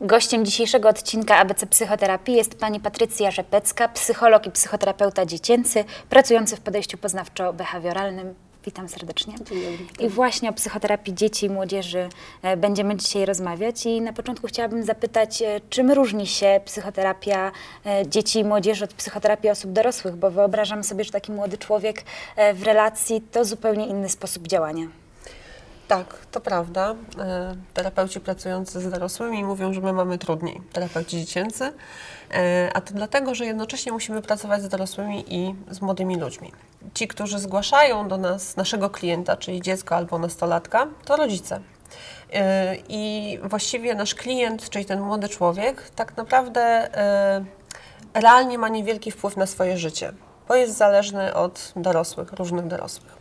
Gościem dzisiejszego odcinka ABC Psychoterapii jest pani Patrycja Rzepecka, psycholog i psychoterapeuta dziecięcy, pracujący w podejściu poznawczo-behawioralnym. Witam serdecznie. I właśnie o psychoterapii dzieci i młodzieży e, będziemy dzisiaj rozmawiać. I na początku chciałabym zapytać, e, czym różni się psychoterapia e, dzieci i młodzieży od psychoterapii osób dorosłych? Bo wyobrażam sobie, że taki młody człowiek w relacji to zupełnie inny sposób działania. Tak, to prawda. E, Terapeuci pracujący z dorosłymi mówią, że my mamy trudniej, terapeuci dziecięcy, E, a to dlatego, że jednocześnie musimy pracować z dorosłymi i z młodymi ludźmi. Ci, którzy zgłaszają do nas naszego klienta, czyli dziecko albo nastolatka, to rodzice. E, I właściwie nasz klient, czyli ten młody człowiek, tak naprawdę realnie ma niewielki wpływ na swoje życie, bo jest zależny od dorosłych, różnych dorosłych.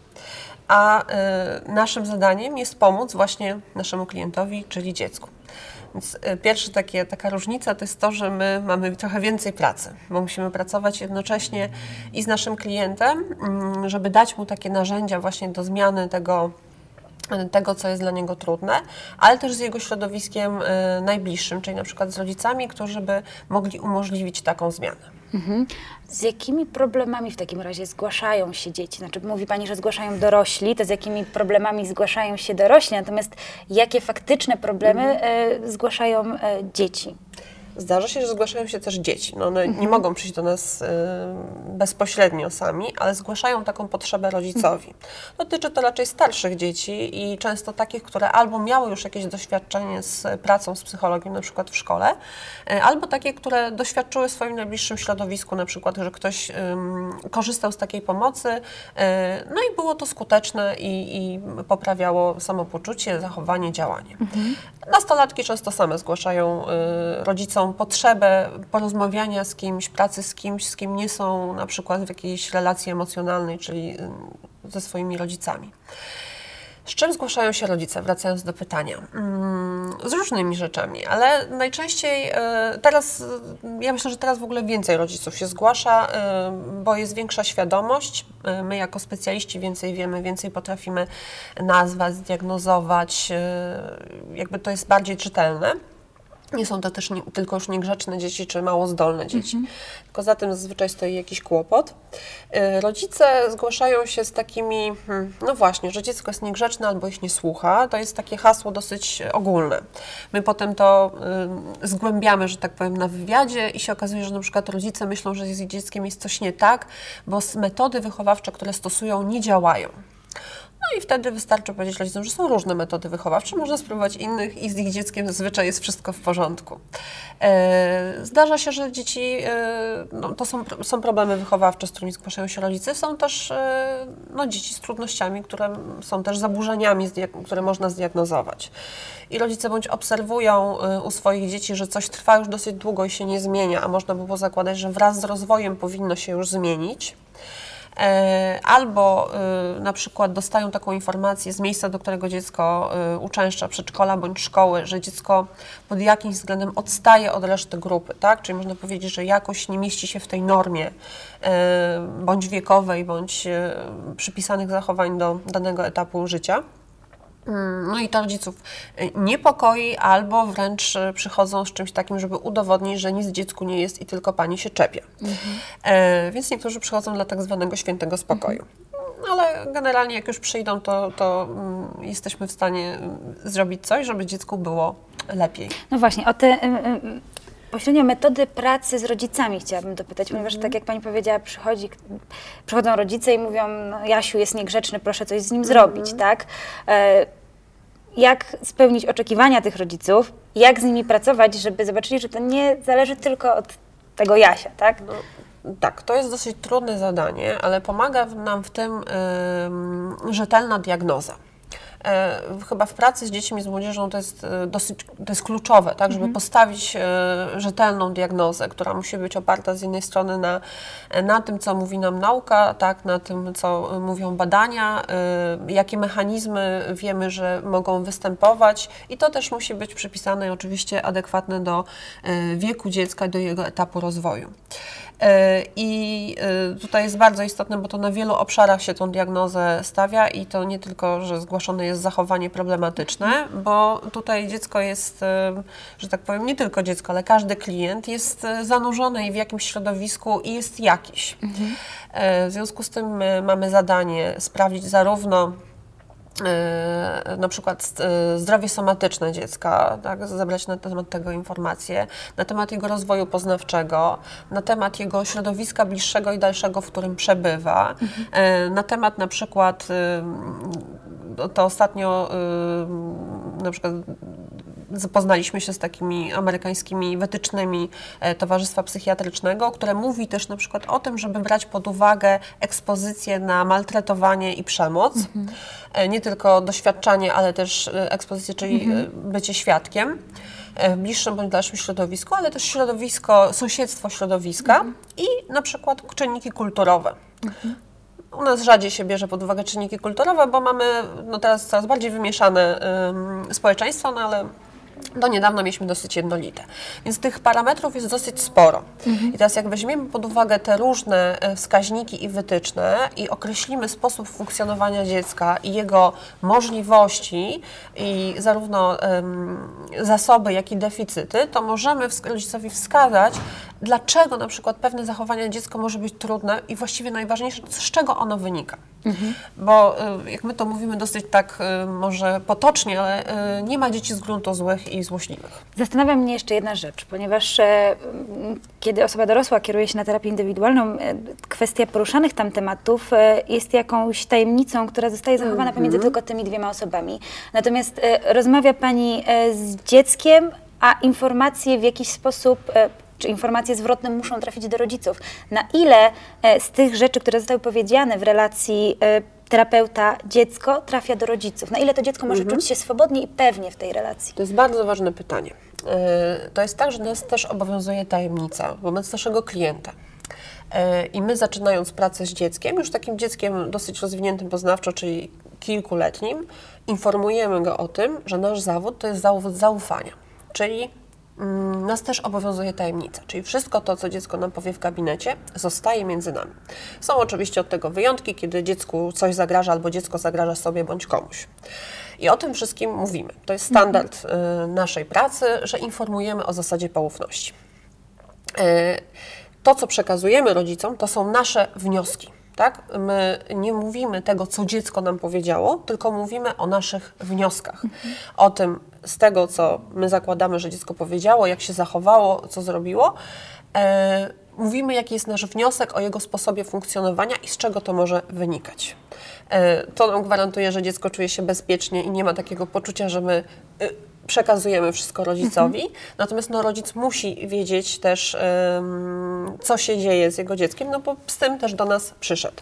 A y, naszym zadaniem jest pomóc właśnie naszemu klientowi, czyli dziecku. Więc y, pierwsza taka różnica to jest to, że my mamy trochę więcej pracy, bo musimy pracować jednocześnie i z naszym klientem, mm, żeby dać mu takie narzędzia właśnie do zmiany tego, tego, co jest dla niego trudne, ale też z jego środowiskiem y, najbliższym, czyli na przykład z rodzicami, którzy by mogli umożliwić taką zmianę. Mhm. Z jakimi problemami w takim razie zgłaszają się dzieci? Znaczy, mówi Pani, że zgłaszają dorośli, to z jakimi problemami zgłaszają się dorośli, natomiast jakie faktyczne problemy e, zgłaszają e, dzieci? Zdarza się, że zgłaszają się też dzieci. No one nie mogą przyjść do nas y, bezpośrednio sami, ale zgłaszają taką potrzebę rodzicowi. Dotyczy to raczej starszych dzieci i często takich, które albo miały już jakieś doświadczenie z pracą z psychologiem, na przykład w szkole, y, albo takie, które doświadczyły w swoim najbliższym środowisku, na przykład, że ktoś korzystał z takiej pomocy, y, no i było to skuteczne i, i poprawiało samopoczucie, zachowanie, działanie. Nastolatki często same zgłaszają y, potrzebę porozmawiania z kimś, pracy z kimś, z kim nie są na przykład w jakiejś relacji emocjonalnej, czyli y, ze swoimi rodzicami. Z czym zgłaszają się rodzice, wracając do pytania? Mm, Z różnymi rzeczami, ale najczęściej e, teraz, e, ja myślę, że teraz w ogóle więcej rodziców się zgłasza, bo jest większa świadomość. My jako specjaliści więcej wiemy, więcej potrafimy nazwać, zdiagnozować, jakby to jest bardziej czytelne. Nie są to też nie, tylko już niegrzeczne dzieci czy mało zdolne dzieci, tylko za tym zazwyczaj stoi jakiś kłopot. Y, Rodzice zgłaszają się z takimi, hmm, no właśnie, że dziecko jest niegrzeczne albo ich nie słucha. To jest takie hasło dosyć ogólne. My potem to y, zgłębiamy, że tak powiem, na wywiadzie i się okazuje, że na przykład rodzice myślą, że z dzieckiem jest coś nie tak, bo metody wychowawcze, które stosują, nie działają. No i wtedy wystarczy powiedzieć rodzicom, że są różne metody wychowawcze, można spróbować innych i z ich dzieckiem zazwyczaj jest wszystko w porządku. E, Zdarza się, że dzieci, e, no, to są, są problemy wychowawcze, z którymi zgłaszają się rodzice, są też e, no, dzieci z trudnościami, które są też zaburzeniami, które można zdiagnozować. I rodzice bądź obserwują u swoich dzieci, że coś trwa już dosyć długo i się nie zmienia, a można by było zakładać, że wraz z rozwojem powinno się już zmienić. E, Albo y, na przykład dostają taką informację z miejsca, do którego dziecko y, uczęszcza, przedszkola bądź szkoły, że dziecko pod jakimś względem odstaje od reszty grupy, tak? Czyli można powiedzieć, że jakoś nie mieści się w tej normie e, bądź wiekowej, bądź e, przypisanych zachowań do danego etapu życia. Mm, No i to rodziców y, niepokoi, albo wręcz y, przychodzą z czymś takim, żeby udowodnić, że nic dziecku nie jest i tylko pani się czepia. E, więc niektórzy przychodzą dla tak zwanego świętego spokoju. No, Ale generalnie jak już przyjdą, to, to mm, jesteśmy w stanie mm, zrobić coś, żeby dziecku było lepiej. No właśnie, o te ym, pośrednio metody pracy z rodzicami chciałabym dopytać, ponieważ tak jak Pani powiedziała, przychodzi, przychodzą rodzice i mówią, no, Jasiu jest niegrzeczny, proszę coś z nim zrobić, tak? E, jak spełnić oczekiwania tych rodziców, jak z nimi pracować, żeby zobaczyli, że to nie zależy tylko od tego Jasia, tak? No, tak, to jest dosyć trudne zadanie, ale pomaga nam w tym ym, rzetelna diagnoza. E, chyba w pracy z dziećmi, z młodzieżą to jest e, dosyć to jest kluczowe, tak, żeby postawić e, rzetelną diagnozę, która musi być oparta z jednej strony na, na tym, co mówi nam nauka, tak, na tym, co mówią badania, jakie mechanizmy wiemy, że mogą występować i to też musi być przypisane i oczywiście adekwatne do wieku dziecka, do jego etapu rozwoju. E, I e, tutaj jest bardzo istotne, bo to na wielu obszarach się tą diagnozę stawia i to nie tylko, że zgłoszony jest zachowanie problematyczne, bo tutaj dziecko jest, e, że tak powiem, nie tylko dziecko, ale każdy klient jest zanurzony w jakimś środowisku i jest jakiś. E, W związku z tym my mamy zadanie sprawdzić zarówno na przykład e, zdrowie somatyczne dziecka, tak, zebrać na temat tego informacje, na temat jego rozwoju poznawczego, na temat jego środowiska bliższego i dalszego, w którym przebywa, e, na temat na przykład, to ostatnio na przykład zapoznaliśmy się z takimi amerykańskimi wytycznymi e, Towarzystwa Psychiatrycznego, które mówi też na przykład o tym, żeby brać pod uwagę ekspozycję na maltretowanie i przemoc. E, Nie tylko doświadczanie, ale też e, ekspozycję, czyli e, bycie świadkiem w bliższym bądź dalszym środowisku, ale też środowisko, sąsiedztwo środowiska i na przykład czynniki kulturowe. U nas rzadziej się bierze pod uwagę czynniki kulturowe, bo mamy no teraz coraz bardziej wymieszane ym, społeczeństwo, no ale do niedawna mieliśmy dosyć jednolite. Więc tych parametrów jest dosyć sporo. I teraz jak weźmiemy pod uwagę te różne e, wskaźniki i wytyczne i określimy sposób funkcjonowania dziecka i jego możliwości i zarówno em, zasoby, jak i deficyty, to możemy rodzicowi wskazać, dlaczego na przykład pewne zachowanie dziecko może być trudne i właściwie najważniejsze, z czego ono wynika. Bo y, jak my to mówimy dosyć tak y, może potocznie, ale y, nie ma dzieci z gruntu złych i złośliwych. Zastanawia mnie jeszcze jedna rzecz, ponieważ e, kiedy osoba dorosła kieruje się na terapię indywidualną, e, kwestia poruszanych tam tematów e, jest jakąś tajemnicą, która zostaje zachowana pomiędzy tylko tymi dwiema osobami. Natomiast rozmawia Pani z dzieckiem, a informacje w jakiś sposób, czy informacje zwrotne muszą trafić do rodziców. Na ile e, z tych rzeczy, które zostały powiedziane w relacji e, terapeuta-dziecko trafia do rodziców? Na ile to dziecko może czuć się swobodnie i pewnie w tej relacji? To jest bardzo ważne pytanie. Y, To jest tak, że nas też obowiązuje tajemnica wobec naszego klienta. I my zaczynając pracę z dzieckiem, już takim dzieckiem dosyć rozwiniętym poznawczo, czyli kilkuletnim, informujemy go o tym, że nasz zawód to jest zawód zaufania. Czyli nas też obowiązuje tajemnica, czyli wszystko to, co dziecko nam powie w gabinecie, zostaje między nami. Są oczywiście od tego wyjątki, kiedy dziecku coś zagraża albo dziecko zagraża sobie bądź komuś. I o tym wszystkim mówimy. To jest standard y, naszej pracy, że informujemy o zasadzie poufności. Y, To, co przekazujemy rodzicom, to są nasze wnioski. Tak? My nie mówimy tego, co dziecko nam powiedziało, tylko mówimy o naszych wnioskach. O tym, z tego, co my zakładamy, że dziecko powiedziało, jak się zachowało, co zrobiło. E, mówimy, jaki jest nasz wniosek o jego sposobie funkcjonowania i z czego to może wynikać. E, to nam gwarantuje, że dziecko czuje się bezpiecznie i nie ma takiego poczucia, że my y, przekazujemy wszystko rodzicowi. Natomiast no, rodzic musi wiedzieć też, co się dzieje z jego dzieckiem, no bo z tym też do nas przyszedł.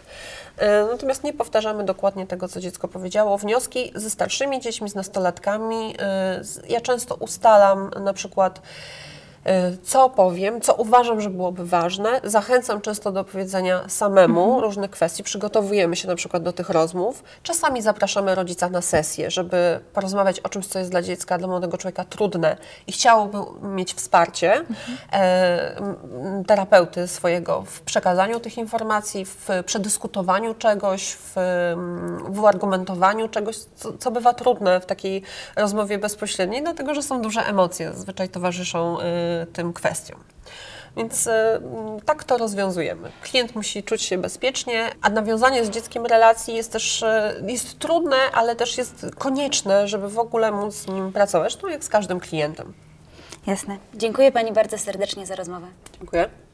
E, Natomiast nie powtarzamy dokładnie tego, co dziecko powiedziało. Wnioski ze starszymi dziećmi, z nastolatkami. e, Ja często ustalam na przykład co powiem, co uważam, że byłoby ważne. Zachęcam często do powiedzenia samemu różnych kwestii. Przygotowujemy się na przykład do tych rozmów. Czasami zapraszamy rodzica na sesję, żeby porozmawiać o czymś, co jest dla dziecka, dla młodego człowieka trudne i chciałoby mieć wsparcie e, m, terapeuty swojego w przekazaniu tych informacji, w przedyskutowaniu czegoś, w, w uargumentowaniu czegoś, co, co bywa trudne w takiej rozmowie bezpośredniej, dlatego że są duże emocje, zazwyczaj towarzyszą y, tym kwestiom. Więc mm, tak to rozwiązujemy. Klient musi czuć się bezpiecznie, a nawiązanie z dzieckiem relacji jest też y, jest trudne, ale też jest konieczne, żeby w ogóle móc z nim pracować, no jak z każdym klientem. Jasne. Dziękuję Pani bardzo serdecznie za rozmowę. Dziękuję.